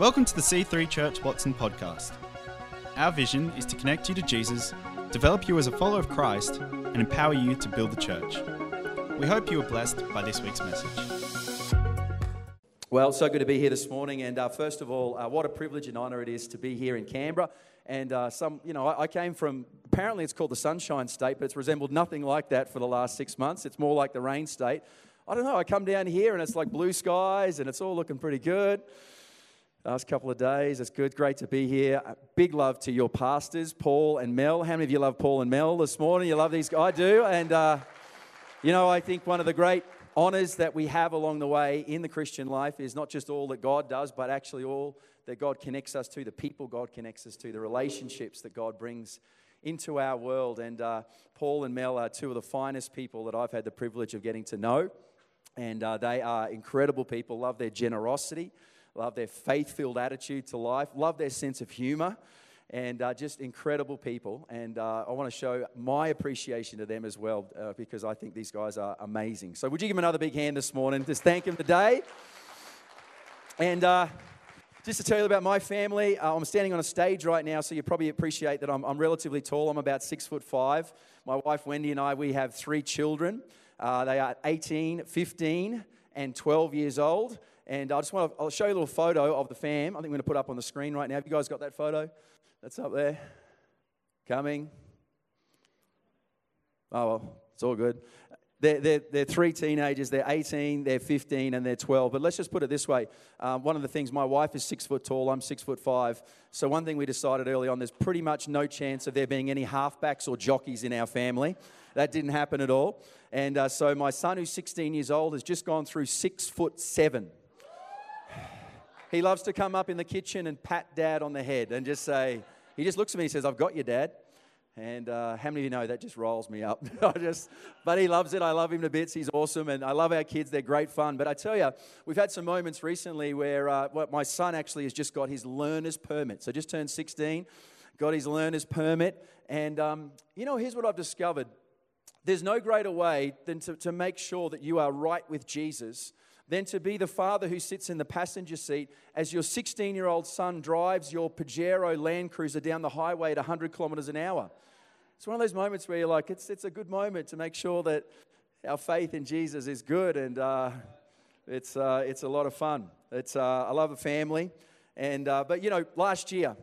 Welcome to the C3 Church Watson podcast. Our vision is to connect you to Jesus, develop you as a follower of Christ, and empower you to build the church. We hope you are blessed by this week's message. Well, so good to be here this morning. And uh, first of all, uh, what a privilege and honour it is to be here in Canberra. And uh, some, you know, I, I, came from, apparently it's called the Sunshine State, but it's resembled nothing like that for the last six months. It's more like the rain state. I don't know, I come down here and it's like blue skies and it's all looking pretty good last couple of days. It's good, great to be here. Big love to your pastors, Paul and Mel. How many of you love Paul and Mel this morning? You love these guys? I do. And, uh, you know, I think one of the great honors that we have along the way in the Christian life is not just all that God does, but actually all that God connects us to, the people God connects us to, the relationships that God brings into our world. And uh, Paul and Mel are two of the finest people that I've had the privilege of getting to know. And uh, they are incredible people, love their generosity love their faith filled attitude to life, love their sense of humor, and uh, just incredible people. And uh, I want to show my appreciation to them as well uh, because I think these guys are amazing. So, would you give them another big hand this morning? Just thank them today. And uh, just to tell you about my family, uh, I'm standing on a stage right now, so you probably appreciate that I'm, I'm, relatively tall. I'm about six foot five. My wife Wendy and I, we have three children. Uh, they are 18, 15, and 12 years old. And I just want to I'll show you a little photo of the fam. I think we're going to put up on the screen right now. Have you guys got that photo? That's up there. Coming. Oh, well, it's all good. They're, they're, they're, three teenagers. They're 18, they're 15, and they're 12. But let's just put it this way. Um, one of the things, my wife is six foot tall. I'm six foot five. So one thing we decided early on, there's pretty much no chance of there being any halfbacks or jockeys in our family. That didn't happen at all. And uh, so my son, who's 16 years old, has just gone through six foot seven. He loves to come up in the kitchen and pat dad on the head and just say, he just looks at me and says, I've got you, dad. And uh, how many of you know that just rolls me up? I just, but he loves it. I love him to bits. He's awesome, and I love our kids. They're great fun. But I tell you, we've had some moments recently where uh, my son actually has just got his learner's permit. So just turned 16, got his learner's permit, and um, you know, here's what I've discovered: there's no greater way than to, to make sure that you are right with Jesus than to be the father who sits in the passenger seat as your 16 year old son drives your Pajero Land Cruiser down the highway at 100 kilometers an hour. It's one of those moments where you're like, it's, it's a good moment to make sure that our faith in Jesus is good, and uh, it's, uh, it's a lot of fun. It's, uh, I love a family. And, uh, but, you know, last year,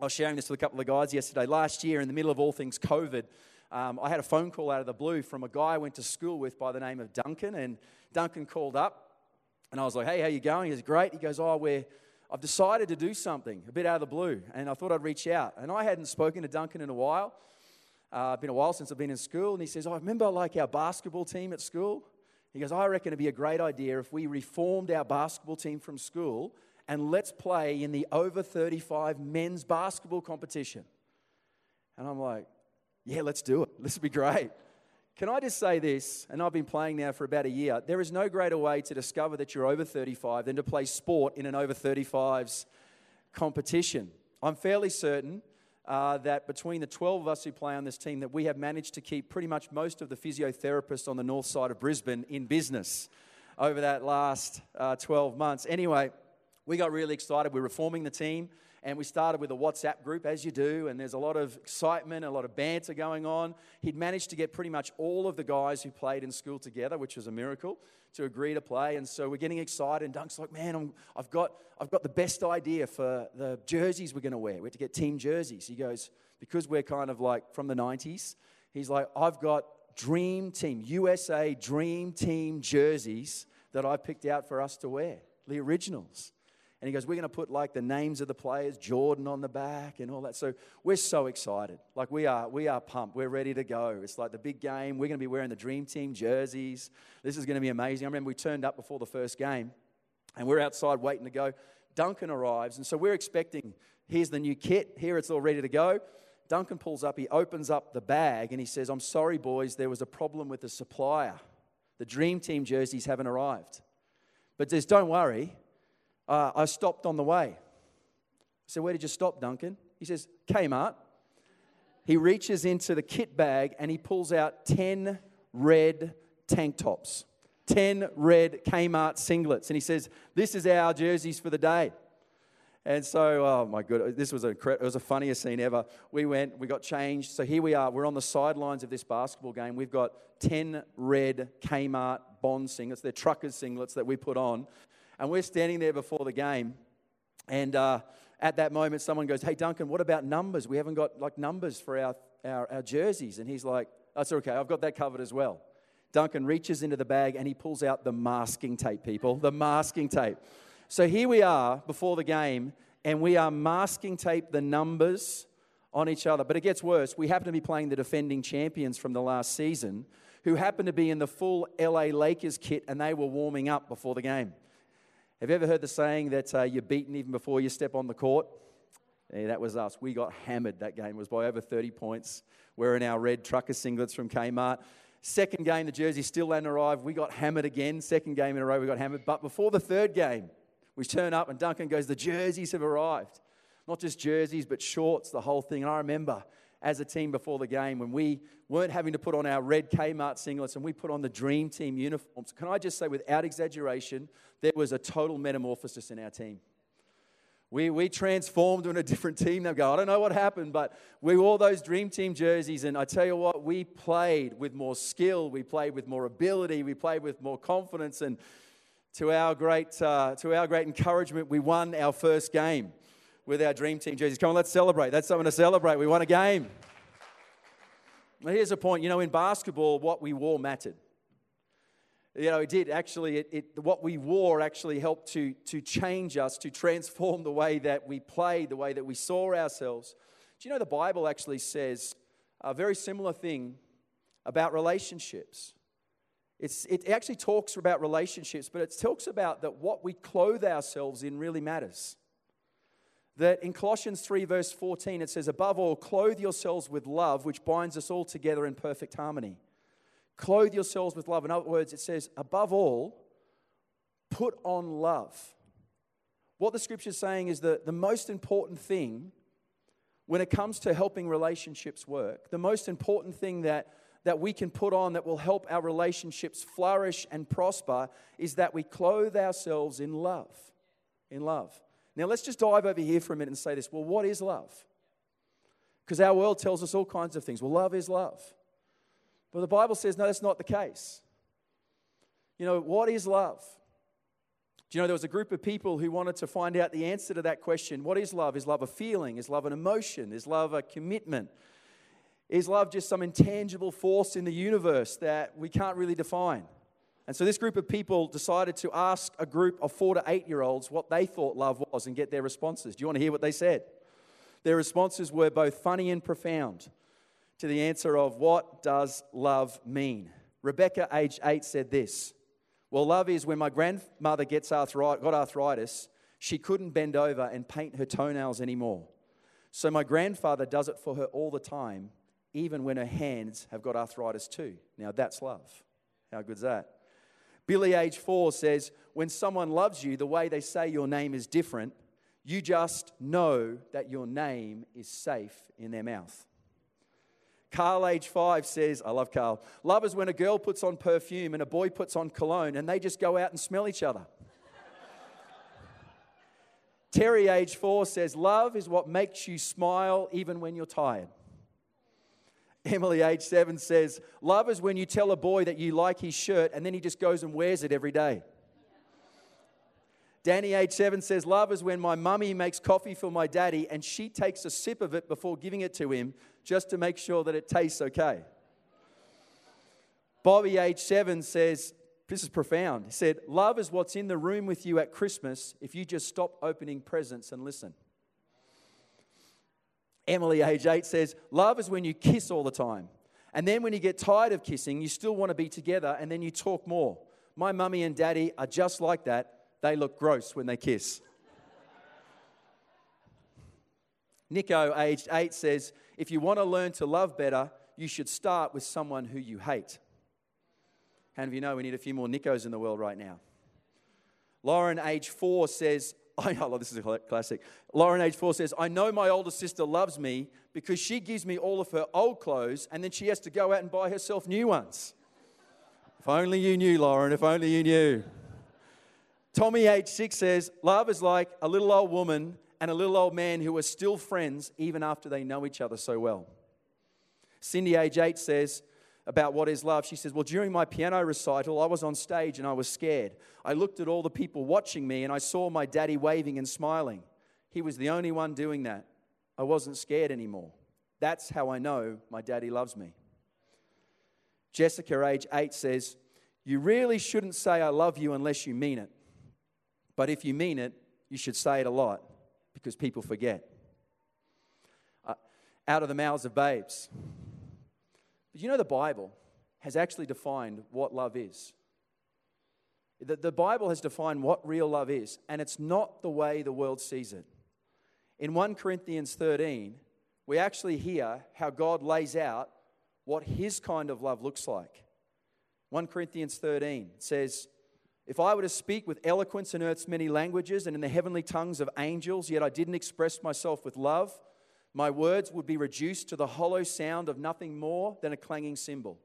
I was sharing this with a couple of guys yesterday. Last year, in the middle of all things COVID, um, I had a phone call out of the blue from a guy I went to school with by the name of Duncan. And Duncan called up and I was like, hey, how you going? He goes, great. He goes, oh, we're, I've decided to do something a bit out of the blue. And I thought I'd reach out. And I hadn't spoken to Duncan in a while. Uh, been a while since I've been in school. And he says, oh, I remember like our basketball team at school. He goes, I reckon it'd be a great idea if we reformed our basketball team from school and let's play in the over 35 men's basketball competition. And I'm like, yeah, let's do it. This would be great. Can I just say this? And I've been playing now for about a year. There is no greater way to discover that you're over 35 than to play sport in an over 35s competition. I'm fairly certain uh, that between the 12 of us who play on this team, that we have managed to keep pretty much most of the physiotherapists on the north side of Brisbane in business over that last uh, 12 months. Anyway, we got really excited. We're reforming the team. And we started with a WhatsApp group, as you do, and there's a lot of excitement, a lot of banter going on. He'd managed to get pretty much all of the guys who played in school together, which was a miracle, to agree to play. And so we're getting excited, and Dunk's like, man, i have got, I've got the best idea for the jerseys we're going to wear. We have to get team jerseys. He goes, because we're kind of like from the 90s, he's like, I've got dream team, USA dream team jerseys that I picked out for us to wear, the originals. And he goes, We're going to put like the names of the players, Jordan on the back and all that. So we're so excited. Like we are, we are pumped. We're ready to go. It's like the big game. We're going to be wearing the Dream Team jerseys. This is going to be amazing. I remember we turned up before the first game and we're outside waiting to go. Duncan arrives. And so we're expecting, here's the new kit. Here it's all ready to go. Duncan pulls up, he opens up the bag and he says, I'm sorry, boys, there was a problem with the supplier. The Dream Team jerseys haven't arrived. But just don't worry, uh, I stopped on the way. I said, Where did you stop, Duncan? He says, Kmart. He reaches into the kit bag and he pulls out 10 red tank tops, 10 red Kmart singlets. And he says, This is our jerseys for the day. And so, oh my god, this was a it was the funniest scene ever. We went, we got changed. So here we are. We're on the sidelines of this basketball game. We've got ten red Kmart Bond singlets. They're truckers singlets that we put on, and we're standing there before the game. And uh, at that moment, someone goes, "Hey Duncan, what about numbers? We haven't got like numbers for our our, our jerseys." And he's like, "That's okay. I've got that covered as well." Duncan reaches into the bag and he pulls out the masking tape, people. The masking tape. So here we are before the game, and we are masking tape the numbers on each other. But it gets worse. We happen to be playing the defending champions from the last season, who happen to be in the full LA Lakers kit, and they were warming up before the game. Have you ever heard the saying that uh, you're beaten even before you step on the court? Yeah, that was us. We got hammered that game. Was by over 30 points. We're in our red trucker singlets from Kmart. Second game, the jersey still hadn't arrived. We got hammered again. Second game in a row, we got hammered. But before the third game, we turn up and Duncan goes, The jerseys have arrived. Not just jerseys, but shorts, the whole thing. And I remember as a team before the game when we weren't having to put on our red Kmart singlets and we put on the Dream Team uniforms. Can I just say, without exaggeration, there was a total metamorphosis in our team. We, we transformed into a different team. They go, I don't know what happened, but we wore those Dream Team jerseys, and I tell you what, we played with more skill, we played with more ability, we played with more confidence, and to our great, uh, to our great encouragement, we won our first game with our Dream Team jerseys. Come on, let's celebrate. That's something to celebrate. We won a game. Now, here's a point. You know, in basketball, what we wore mattered. You know, it did actually, it, it, what we wore actually helped to, to change us, to transform the way that we played, the way that we saw ourselves. Do you know the Bible actually says a very similar thing about relationships? It's, it actually talks about relationships, but it talks about that what we clothe ourselves in really matters. That in Colossians 3, verse 14, it says, Above all, clothe yourselves with love, which binds us all together in perfect harmony. Clothe yourselves with love. In other words, it says, Above all, put on love. What the scripture is saying is that the most important thing when it comes to helping relationships work, the most important thing that that we can put on that will help our relationships flourish and prosper is that we clothe ourselves in love. In love. Now, let's just dive over here for a minute and say this. Well, what is love? Because our world tells us all kinds of things. Well, love is love. But the Bible says, no, that's not the case. You know, what is love? Do you know there was a group of people who wanted to find out the answer to that question? What is love? Is love a feeling? Is love an emotion? Is love a commitment? Is love just some intangible force in the universe that we can't really define? And so this group of people decided to ask a group of four to eight year olds what they thought love was and get their responses. Do you want to hear what they said? Their responses were both funny and profound to the answer of what does love mean? Rebecca, age eight, said this Well, love is when my grandmother gets got arthritis, she couldn't bend over and paint her toenails anymore. So my grandfather does it for her all the time even when her hands have got arthritis too. Now that's love. How good's that? Billy, age four, says, When someone loves you, the way they say your name is different, you just know that your name is safe in their mouth. Carl, age five, says, I love Carl. Love is when a girl puts on perfume and a boy puts on cologne and they just go out and smell each other. Terry, age four, says, Love is what makes you smile even when you're tired. Emily, age seven, says, Love is when you tell a boy that you like his shirt and then he just goes and wears it every day. Danny, age seven, says, Love is when my mummy makes coffee for my daddy and she takes a sip of it before giving it to him just to make sure that it tastes okay. Bobby, age seven, says, This is profound. He said, Love is what's in the room with you at Christmas if you just stop opening presents and listen. Emily, age eight, says, Love is when you kiss all the time. And then when you get tired of kissing, you still want to be together and then you talk more. My mummy and daddy are just like that. They look gross when they kiss. Nico, aged eight, says, If you want to learn to love better, you should start with someone who you hate. How of you know we need a few more Nicos in the world right now? Lauren, age four, says, I love this is a classic. Lauren, age four, says, I know my older sister loves me because she gives me all of her old clothes and then she has to go out and buy herself new ones. If only you knew, Lauren, if only you knew. Tommy, age six, says, Love is like a little old woman and a little old man who are still friends even after they know each other so well. Cindy, age eight, says about what is love. She says, Well, during my piano recital, I was on stage and I was scared. I looked at all the people watching me and I saw my daddy waving and smiling. He was the only one doing that. I wasn't scared anymore. That's how I know my daddy loves me. Jessica, age eight, says, You really shouldn't say I love you unless you mean it. But if you mean it, you should say it a lot because people forget. Uh, out of the mouths of babes. But you know, the Bible has actually defined what love is. The, the Bible has defined what real love is, and it's not the way the world sees it. In 1 Corinthians 13, we actually hear how God lays out what his kind of love looks like. 1 Corinthians 13 says, If I were to speak with eloquence in earth's many languages and in the heavenly tongues of angels, yet I didn't express myself with love, my words would be reduced to the hollow sound of nothing more than a clanging cymbal.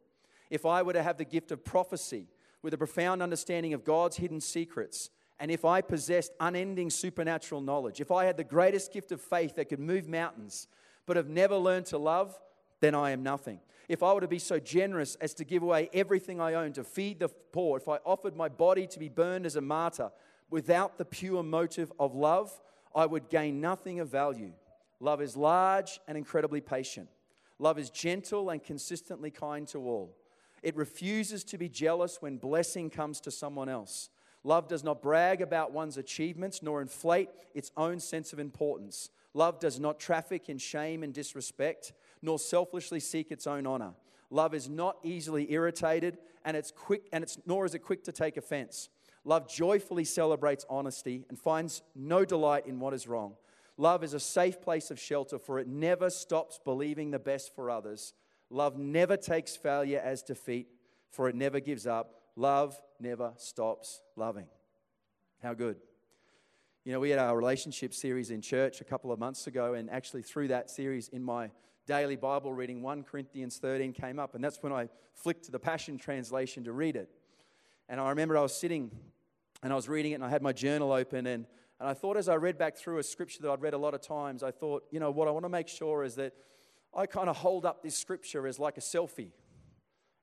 If I were to have the gift of prophecy with a profound understanding of God's hidden secrets, and if I possessed unending supernatural knowledge, if I had the greatest gift of faith that could move mountains, but have never learned to love, then I am nothing. If I were to be so generous as to give away everything I own to feed the poor, if I offered my body to be burned as a martyr without the pure motive of love, I would gain nothing of value. Love is large and incredibly patient. Love is gentle and consistently kind to all. It refuses to be jealous when blessing comes to someone else. Love does not brag about one's achievements nor inflate its own sense of importance. Love does not traffic in shame and disrespect, nor selfishly seek its own honor. Love is not easily irritated, and it's quick, and it's nor is it quick to take offense. Love joyfully celebrates honesty and finds no delight in what is wrong. Love is a safe place of shelter, for it never stops believing the best for others. Love never takes failure as defeat, for it never gives up. Love never stops loving. How good. You know, we had our relationship series in church a couple of months ago, and actually through that series, in my daily Bible reading, 1 Corinthians 13 came up, and that's when I flicked to the Passion Translation to read it. And I remember I was sitting and I was reading it, and I had my journal open, and, and I thought as I read back through a scripture that I'd read a lot of times, I thought, you know, what I want to make sure is that I kind of hold up this scripture as like a selfie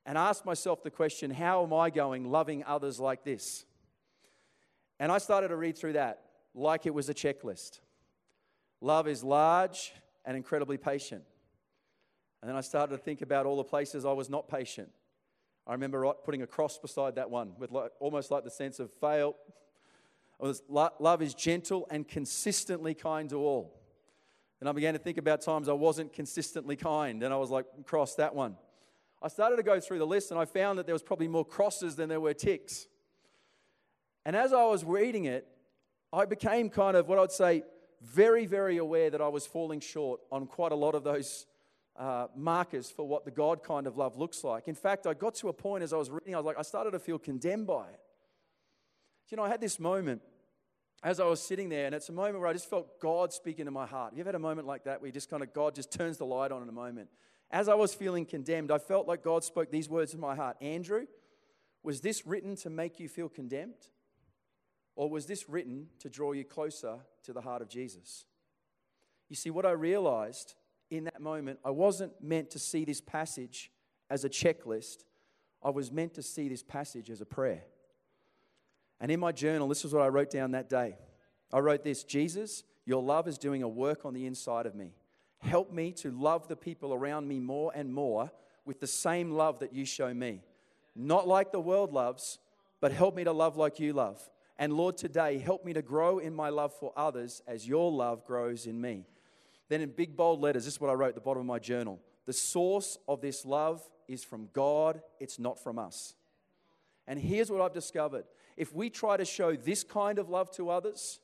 and ask myself the question how am I going loving others like this? And I started to read through that like it was a checklist. Love is large and incredibly patient. And then I started to think about all the places I was not patient. I remember putting a cross beside that one with like, almost like the sense of fail. Love is gentle and consistently kind to all. And I began to think about times I wasn't consistently kind, and I was like, cross that one. I started to go through the list and I found that there was probably more crosses than there were ticks. And as I was reading it, I became kind of what I'd say very, very aware that I was falling short on quite a lot of those uh, markers for what the God kind of love looks like. In fact, I got to a point as I was reading, I was like, I started to feel condemned by it. You know, I had this moment as I was sitting there, and it's a moment where I just felt God speaking to my heart. Have you ever had a moment like that where you just kind of, God just turns the light on in a moment? as I was feeling condemned, I felt like God spoke these words in my heart Andrew, was this written to make you feel condemned? Or was this written to draw you closer to the heart of Jesus? You see, what I realized in that moment, I wasn't meant to see this passage as a checklist, I was meant to see this passage as a prayer. And in my journal, this is what I wrote down that day. I wrote this Jesus, your love is doing a work on the inside of me. Help me to love the people around me more and more with the same love that you show me. Not like the world loves, but help me to love like you love. And Lord, today, help me to grow in my love for others as your love grows in me. Then, in big bold letters, this is what I wrote at the bottom of my journal. The source of this love is from God, it's not from us. And here's what I've discovered if we try to show this kind of love to others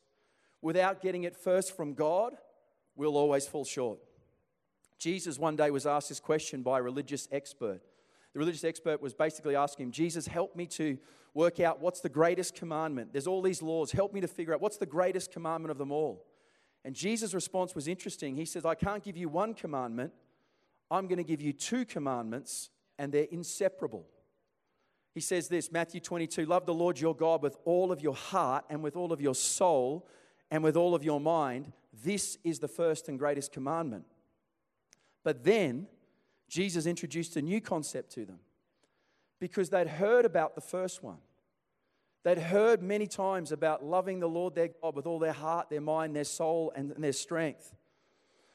without getting it first from God, we'll always fall short. Jesus one day was asked this question by a religious expert. The religious expert was basically asking him, Jesus, help me to work out what's the greatest commandment. There's all these laws. Help me to figure out what's the greatest commandment of them all. And Jesus' response was interesting. He says, I can't give you one commandment, I'm going to give you two commandments, and they're inseparable. He says this Matthew 22 Love the Lord your God with all of your heart and with all of your soul and with all of your mind. This is the first and greatest commandment. But then Jesus introduced a new concept to them because they'd heard about the first one. They'd heard many times about loving the Lord their God with all their heart, their mind, their soul, and their strength.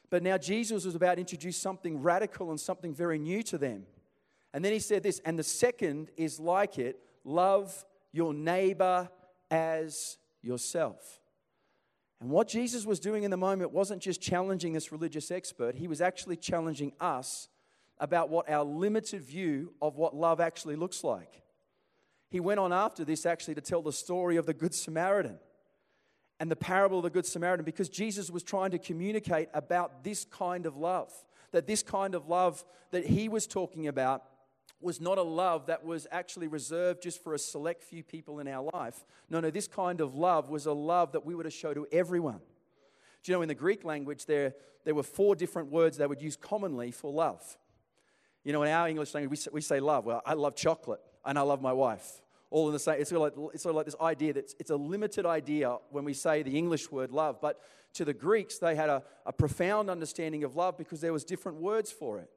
But now Jesus was about to introduce something radical and something very new to them. And then he said this, and the second is like it love your neighbor as yourself. And what Jesus was doing in the moment wasn't just challenging this religious expert, he was actually challenging us about what our limited view of what love actually looks like. He went on after this actually to tell the story of the Good Samaritan and the parable of the Good Samaritan because Jesus was trying to communicate about this kind of love. That this kind of love that he was talking about was not a love that was actually reserved just for a select few people in our life. No, no, this kind of love was a love that we were to show to everyone. Do you know, in the Greek language, there, there were four different words they would use commonly for love. You know, in our English language, we say, we say love. Well, I love chocolate and I love my wife. All in the same. It's sort of like, it's sort of like this idea that it's a limited idea when we say the English word love. But to the Greeks, they had a, a profound understanding of love because there was different words for it.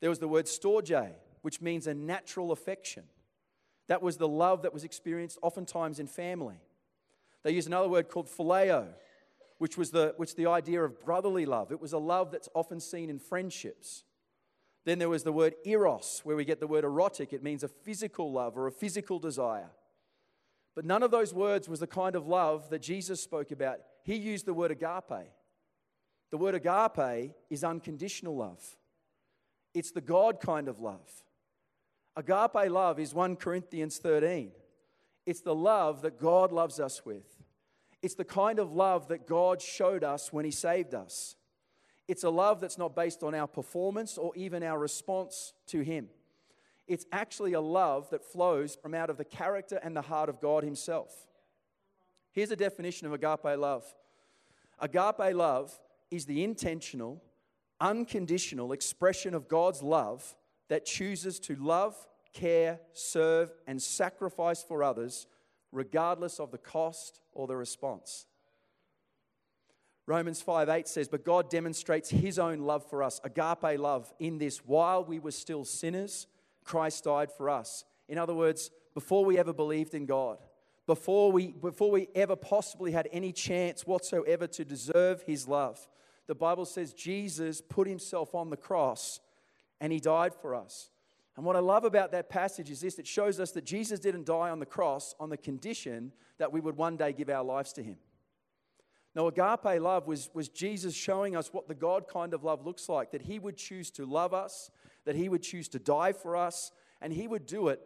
There was the word storge, which means a natural affection. That was the love that was experienced oftentimes in family. They used another word called phileo, which was the, which the idea of brotherly love. It was a love that's often seen in friendships. Then there was the word eros, where we get the word erotic. It means a physical love or a physical desire. But none of those words was the kind of love that Jesus spoke about. He used the word agape. The word agape is unconditional love, it's the God kind of love. Agape love is 1 Corinthians 13. It's the love that God loves us with. It's the kind of love that God showed us when He saved us. It's a love that's not based on our performance or even our response to Him. It's actually a love that flows from out of the character and the heart of God Himself. Here's a definition of agape love agape love is the intentional, unconditional expression of God's love that chooses to love, care, serve, and sacrifice for others, regardless of the cost or the response. Romans 5 8 says, But God demonstrates his own love for us, agape love, in this while we were still sinners, Christ died for us. In other words, before we ever believed in God, before we, before we ever possibly had any chance whatsoever to deserve his love, the Bible says Jesus put himself on the cross and he died for us. And what I love about that passage is this it shows us that Jesus didn't die on the cross on the condition that we would one day give our lives to him. Now, agape love was, was Jesus showing us what the God kind of love looks like that He would choose to love us, that He would choose to die for us, and He would do it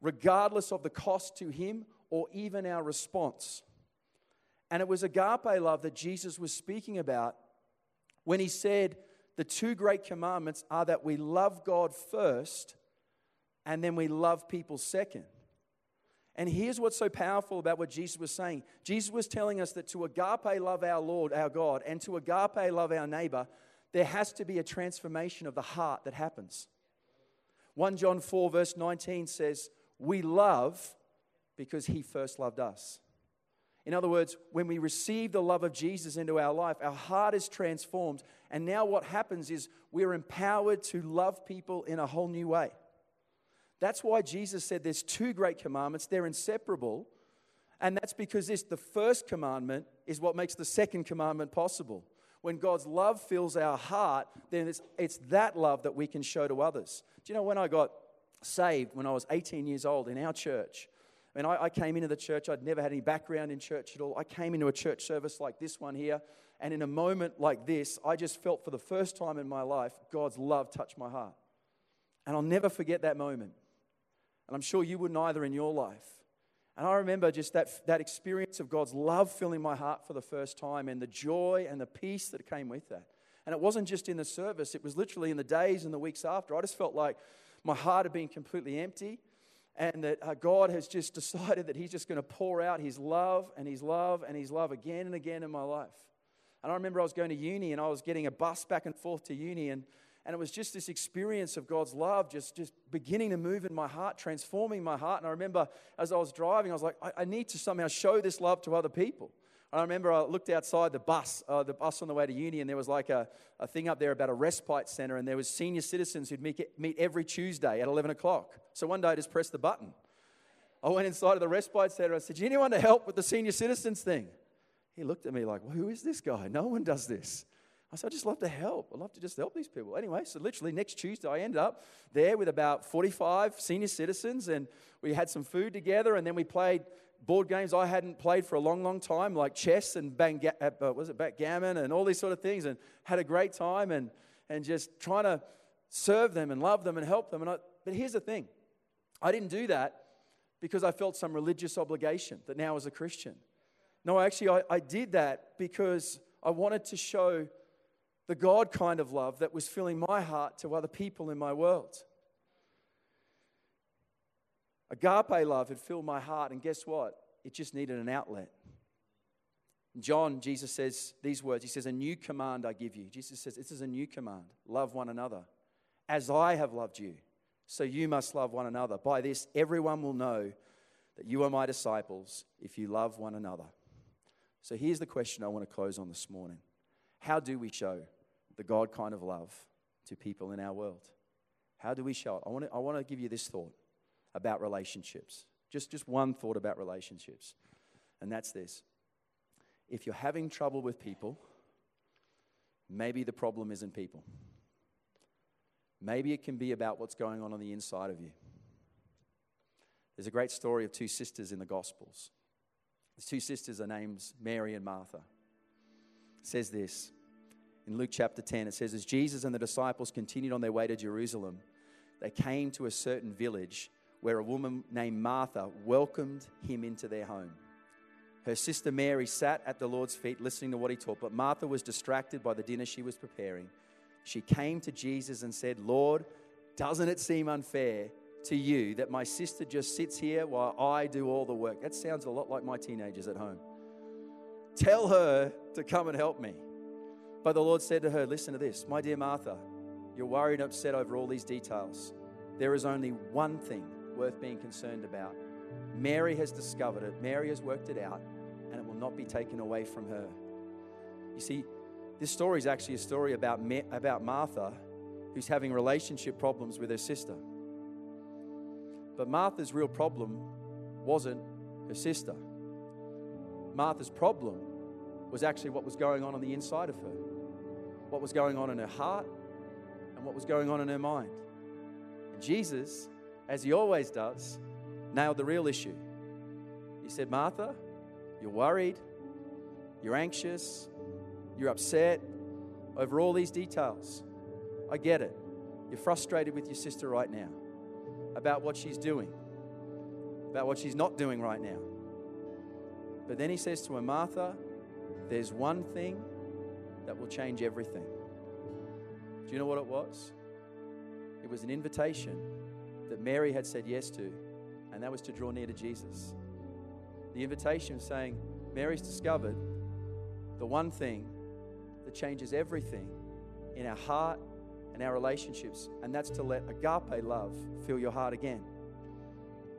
regardless of the cost to Him or even our response. And it was agape love that Jesus was speaking about when He said, The two great commandments are that we love God first and then we love people second. And here's what's so powerful about what Jesus was saying Jesus was telling us that to agape love our Lord, our God, and to agape love our neighbor, there has to be a transformation of the heart that happens. 1 John 4, verse 19 says, We love because he first loved us. In other words, when we receive the love of Jesus into our life, our heart is transformed. And now what happens is we're empowered to love people in a whole new way. That's why Jesus said there's two great commandments, they're inseparable. And that's because this, the first commandment, is what makes the second commandment possible. When God's love fills our heart, then it's, it's that love that we can show to others. Do you know when I got saved when I was 18 years old in our church? I mean, I, I came into the church, I'd never had any background in church at all. I came into a church service like this one here, and in a moment like this, I just felt for the first time in my life God's love touch my heart. And I'll never forget that moment. And I'm sure you wouldn't either in your life. And I remember just that, that experience of God's love filling my heart for the first time and the joy and the peace that came with that. And it wasn't just in the service, it was literally in the days and the weeks after. I just felt like my heart had been completely empty and that uh, God has just decided that He's just going to pour out His love and His love and His love again and again in my life. And I remember I was going to uni and I was getting a bus back and forth to uni and and it was just this experience of God's love just, just beginning to move in my heart, transforming my heart. And I remember as I was driving, I was like, I, I need to somehow show this love to other people. I remember I looked outside the bus, uh, the bus on the way to uni, and there was like a, a thing up there about a respite center, and there was senior citizens who'd meet, meet every Tuesday at 11 o'clock. So one day I just pressed the button. I went inside of the respite center. I said, Do you need anyone to help with the senior citizens thing? He looked at me like, well, Who is this guy? No one does this. I said, I just love to help. I'd love to just help these people. Anyway, so literally next Tuesday, I ended up there with about 45 senior citizens, and we had some food together, and then we played board games I hadn't played for a long, long time, like chess and bang, uh, was it backgammon and all these sort of things, and had a great time and, and just trying to serve them and love them and help them. And I, but here's the thing I didn't do that because I felt some religious obligation that now as a Christian. No, actually, I, I did that because I wanted to show the God kind of love that was filling my heart to other people in my world. Agape love had filled my heart, and guess what? It just needed an outlet. John, Jesus says these words He says, A new command I give you. Jesus says, This is a new command. Love one another. As I have loved you, so you must love one another. By this, everyone will know that you are my disciples if you love one another. So here's the question I want to close on this morning How do we show the God kind of love to people in our world? How do we show it? I want to, I give you this thought about relationships. Just, just one thought about relationships, and that's this. If you're having trouble with people, maybe the problem isn't people. Maybe it can be about what's going on on the inside of you. There's a great story of two sisters in the Gospels. These two sisters are named Mary and Martha. It says this in Luke chapter 10 it says, As Jesus and the disciples continued on their way to Jerusalem, they came to a certain village where a woman named Martha welcomed him into their home. Her sister Mary sat at the Lord's feet listening to what he taught, but Martha was distracted by the dinner she was preparing. She came to Jesus and said, Lord, doesn't it seem unfair to you that my sister just sits here while I do all the work? That sounds a lot like my teenagers at home. Tell her to come and help me. But the Lord said to her, Listen to this, my dear Martha, you're worried and upset over all these details. There is only one thing worth being concerned about. Mary has discovered it, Mary has worked it out, and it will not be taken away from her. You see, this story is actually a story about, about Martha who's having relationship problems with her sister. But Martha's real problem wasn't her sister. Martha's problem was actually what was going on on the inside of her, what was going on in her heart, and what was going on in her mind. And Jesus as he always does, nailed the real issue. He said, Martha, you're worried, you're anxious, you're upset over all these details. I get it. You're frustrated with your sister right now about what she's doing, about what she's not doing right now. But then he says to her, Martha, there's one thing that will change everything. Do you know what it was? It was an invitation that Mary had said yes to, and that was to draw near to Jesus. The invitation saying, Mary's discovered the one thing that changes everything in our heart and our relationships, and that's to let agape love fill your heart again.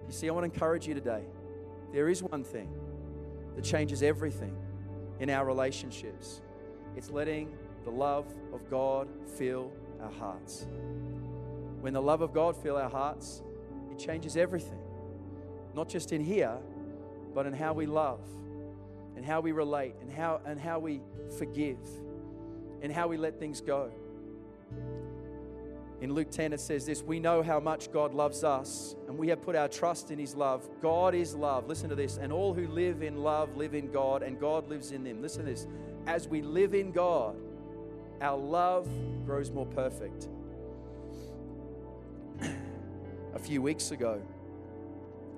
You see, I want to encourage you today. There is one thing that changes everything in our relationships it's letting the love of God fill our hearts. When the love of God fill our hearts, it changes everything. Not just in here, but in how we love, and how we relate, and how, and how we forgive, and how we let things go. In Luke 10, it says this We know how much God loves us, and we have put our trust in His love. God is love. Listen to this. And all who live in love live in God, and God lives in them. Listen to this. As we live in God, our love grows more perfect a few weeks ago,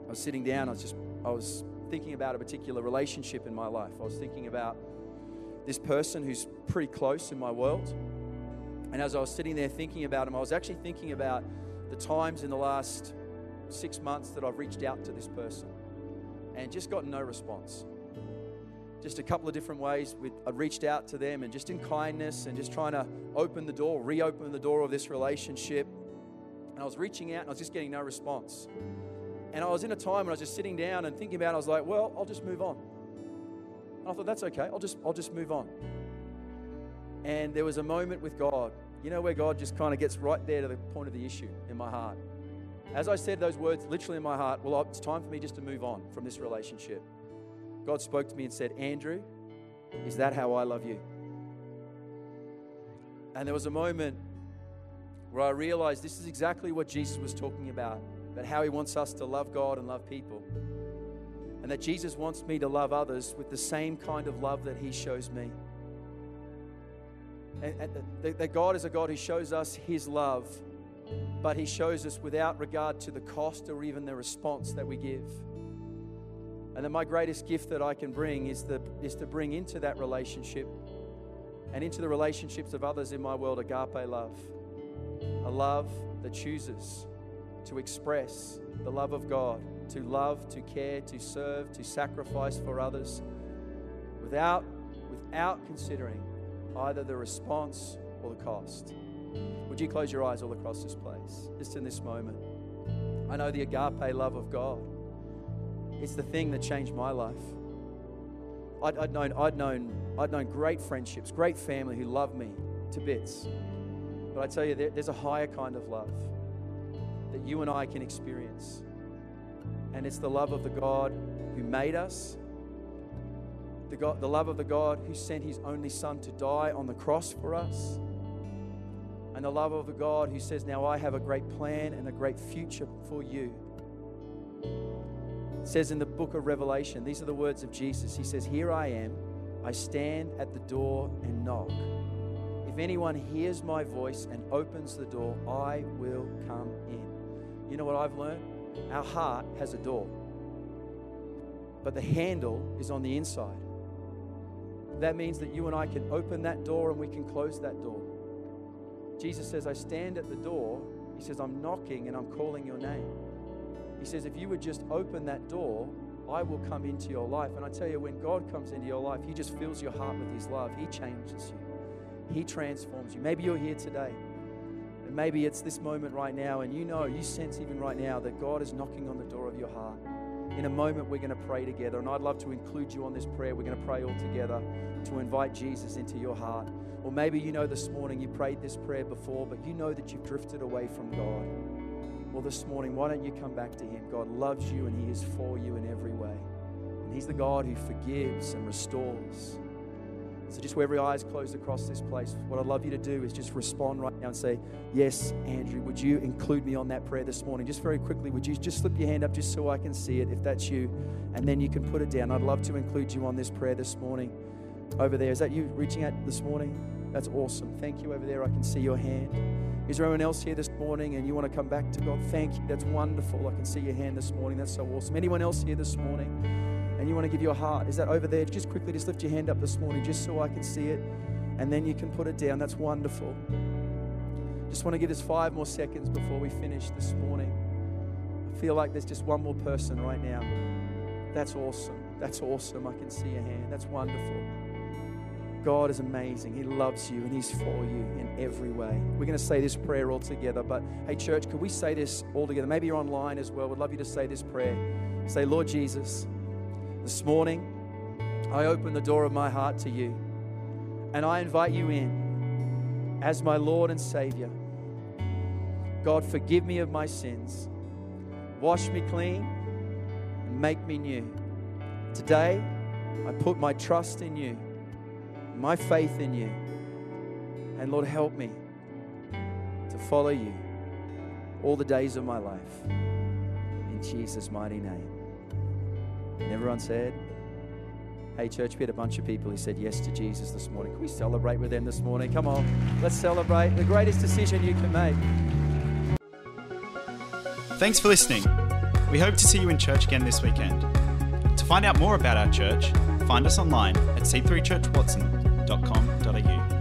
I was sitting down, I was just, I was thinking about a particular relationship in my life. I was thinking about this person who's pretty close in my world. And as I was sitting there thinking about him, I was actually thinking about the times in the last six months that I've reached out to this person and just got no response. Just a couple of different ways. I reached out to them and just in kindness and just trying to open the door, reopen the door of this relationship. And I was reaching out and I was just getting no response. And I was in a time when I was just sitting down and thinking about it, I was like, well, I'll just move on. And I thought, that's okay. I'll just, I'll just move on. And there was a moment with God, you know, where God just kind of gets right there to the point of the issue in my heart. As I said those words literally in my heart, well, it's time for me just to move on from this relationship. God spoke to me and said, Andrew, is that how I love you? And there was a moment where I realized this is exactly what Jesus was talking about, about how he wants us to love God and love people. And that Jesus wants me to love others with the same kind of love that he shows me. That God is a God who shows us his love, but he shows us without regard to the cost or even the response that we give. And that my greatest gift that I can bring is, the, is to bring into that relationship and into the relationships of others in my world agape love. A love that chooses to express the love of God, to love, to care, to serve, to sacrifice for others without, without considering either the response or the cost. Would you close your eyes all across this place, just in this moment? I know the agape love of God. It's the thing that changed my life. I'd, I'd, known, I'd, known, I'd known great friendships, great family who loved me to bits. But I tell you, there, there's a higher kind of love that you and I can experience. And it's the love of the God who made us, the, God, the love of the God who sent his only Son to die on the cross for us, and the love of the God who says, Now I have a great plan and a great future for you. It says in the book of Revelation, these are the words of Jesus. He says, Here I am, I stand at the door and knock. If anyone hears my voice and opens the door, I will come in. You know what I've learned? Our heart has a door, but the handle is on the inside. That means that you and I can open that door and we can close that door. Jesus says, I stand at the door. He says, I'm knocking and I'm calling your name. He says, if you would just open that door, I will come into your life. And I tell you, when God comes into your life, He just fills your heart with His love. He changes you, He transforms you. Maybe you're here today, and maybe it's this moment right now, and you know, you sense even right now that God is knocking on the door of your heart. In a moment, we're going to pray together, and I'd love to include you on this prayer. We're going to pray all together to invite Jesus into your heart. Or maybe you know this morning you prayed this prayer before, but you know that you've drifted away from God. Well, this morning, why don't you come back to Him? God loves you and He is for you in every way. And He's the God who forgives and restores. So, just where every eye is closed across this place, what I'd love you to do is just respond right now and say, Yes, Andrew, would you include me on that prayer this morning? Just very quickly, would you just slip your hand up just so I can see it if that's you? And then you can put it down. I'd love to include you on this prayer this morning. Over there, is that you reaching out this morning? That's awesome. Thank you over there. I can see your hand. Is there anyone else here this morning and you want to come back to God? Thank you. That's wonderful. I can see your hand this morning. That's so awesome. Anyone else here this morning and you want to give your heart? Is that over there? Just quickly, just lift your hand up this morning just so I can see it. And then you can put it down. That's wonderful. Just want to give us five more seconds before we finish this morning. I feel like there's just one more person right now. That's awesome. That's awesome. I can see your hand. That's wonderful. God is amazing. He loves you and He's for you in every way. We're going to say this prayer all together, but hey, church, could we say this all together? Maybe you're online as well. We'd love you to say this prayer. Say, Lord Jesus, this morning I open the door of my heart to you and I invite you in as my Lord and Savior. God, forgive me of my sins, wash me clean, and make me new. Today, I put my trust in you my faith in you. And Lord, help me to follow you all the days of my life. In Jesus' mighty name. And everyone said, Hey, church, we had a bunch of people who said yes to Jesus this morning. Can we celebrate with them this morning? Come on, let's celebrate the greatest decision you can make. Thanks for listening. We hope to see you in church again this weekend. To find out more about our church, find us online at c3churchwatson.com.au.